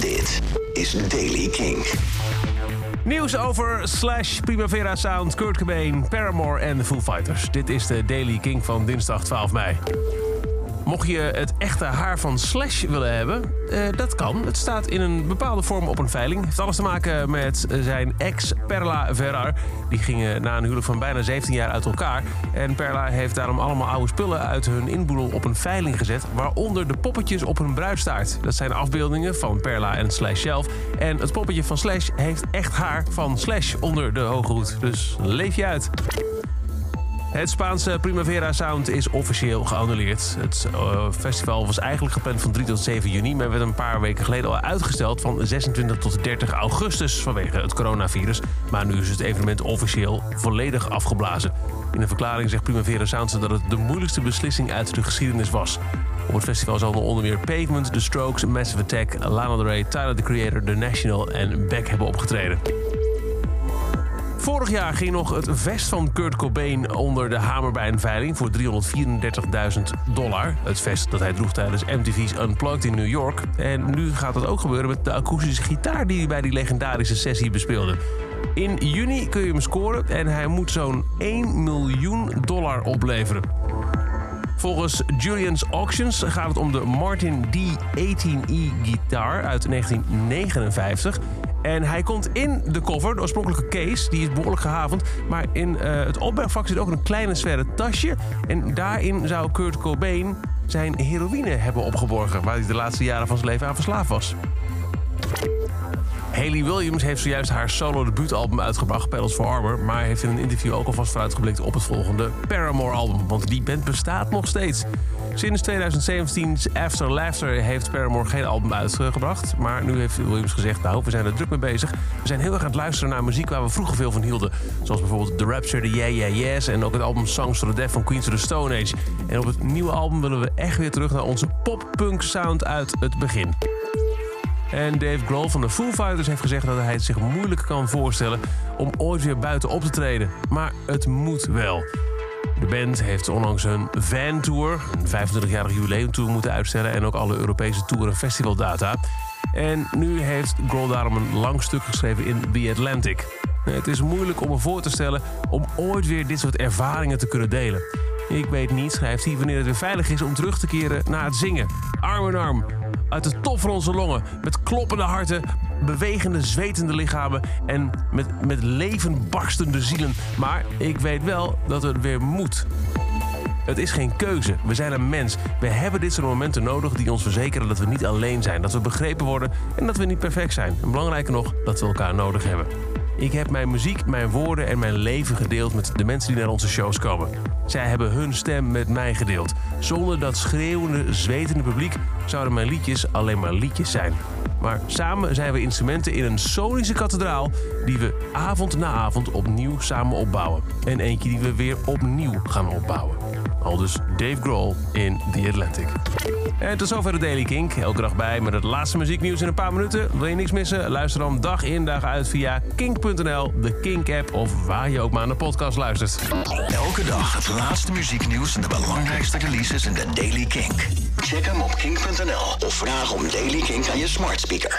Dit is Daily King. Nieuws over Slash, Primavera Sound, Kurt Cobain, Paramore en Foo Fighters. Dit is de Daily King van dinsdag 12 mei. Mocht je het echte haar van Slash willen hebben, eh, dat kan. Het staat in een bepaalde vorm op een veiling. Het heeft alles te maken met zijn ex Perla Verrar. Die gingen na een huwelijk van bijna 17 jaar uit elkaar. En Perla heeft daarom allemaal oude spullen uit hun inboedel op een veiling gezet. Waaronder de poppetjes op hun bruidstaart. Dat zijn afbeeldingen van Perla en Slash zelf. En het poppetje van Slash heeft echt haar van Slash onder de hoge. Dus leef je uit. Het Spaanse Primavera Sound is officieel geannuleerd. Het uh, festival was eigenlijk gepland van 3 tot 7 juni, maar werd een paar weken geleden al uitgesteld van 26 tot 30 augustus vanwege het coronavirus. Maar nu is het evenement officieel volledig afgeblazen. In een verklaring zegt Primavera Sound dat het de moeilijkste beslissing uit de geschiedenis was. Op het festival zal onder meer Pavement, The Strokes, Massive Attack, Lana Del Rey, Tyler the Creator, The National en Beck hebben opgetreden. Vorig jaar ging nog het vest van Kurt Cobain onder de hamer bij een veiling voor 334.000 dollar. Het vest dat hij droeg tijdens MTV's Unplugged in New York. En nu gaat dat ook gebeuren met de akoestische gitaar die hij bij die legendarische sessie bespeelde. In juni kun je hem scoren en hij moet zo'n 1 miljoen dollar opleveren. Volgens Julian's Auctions gaat het om de Martin D18E gitaar uit 1959. En hij komt in de cover, de oorspronkelijke case, die is behoorlijk gehavend. Maar in uh, het opbergvak zit ook een kleine sfere tasje. En daarin zou Kurt Cobain zijn heroïne hebben opgeborgen... waar hij de laatste jaren van zijn leven aan verslaafd was. Haley Williams heeft zojuist haar solo debuutalbum uitgebracht, Pedals for Armor, maar heeft in een interview ook alvast vooruitgeblikt op het volgende Paramore-album, want die band bestaat nog steeds. Sinds 2017's After Laughter heeft Paramore geen album uitgebracht, maar nu heeft Williams gezegd, nou, we zijn er druk mee bezig. We zijn heel erg aan het luisteren naar muziek waar we vroeger veel van hielden, zoals bijvoorbeeld The Rapture, The Yeah Yeah Yes en ook het album Songs for the Deaf van Queens of the Stone Age. En op het nieuwe album willen we echt weer terug naar onze pop-punk sound uit het begin. En Dave Grohl van de Foo Fighters heeft gezegd dat hij het zich moeilijk kan voorstellen om ooit weer buiten op te treden. Maar het moet wel. De band heeft onlangs hun Van Tour, een 25-jarige jubileumtour, moeten uitstellen en ook alle Europese tour- en festivaldata. En nu heeft Grohl daarom een lang stuk geschreven in The Atlantic. Het is moeilijk om me voor te stellen om ooit weer dit soort ervaringen te kunnen delen. Ik weet niet, schrijft hij, wanneer het weer veilig is om terug te keren naar het zingen. Arm in arm, uit de top van onze longen. Met kloppende harten, bewegende, zwetende lichamen en met, met leven barstende zielen. Maar ik weet wel dat het weer moet. Het is geen keuze. We zijn een mens. We hebben dit soort momenten nodig die ons verzekeren dat we niet alleen zijn. Dat we begrepen worden en dat we niet perfect zijn. En belangrijker nog, dat we elkaar nodig hebben. Ik heb mijn muziek, mijn woorden en mijn leven gedeeld met de mensen die naar onze shows komen. Zij hebben hun stem met mij gedeeld. Zonder dat schreeuwende, zwetende publiek zouden mijn liedjes alleen maar liedjes zijn. Maar samen zijn we instrumenten in een sonische kathedraal die we avond na avond opnieuw samen opbouwen. En eentje die we weer opnieuw gaan opbouwen. Al dus Dave Grohl in The Atlantic. En tot zover de Daily Kink. Elke dag bij met het laatste muzieknieuws in een paar minuten. Wil je niks missen? Luister dan dag in dag uit via kink.nl, de Kink-app of waar je ook maar naar de podcast luistert. Elke dag het laatste muzieknieuws en de belangrijkste releases in de Daily Kink. Check hem op kink.nl of vraag om Daily Kink aan je smart speaker.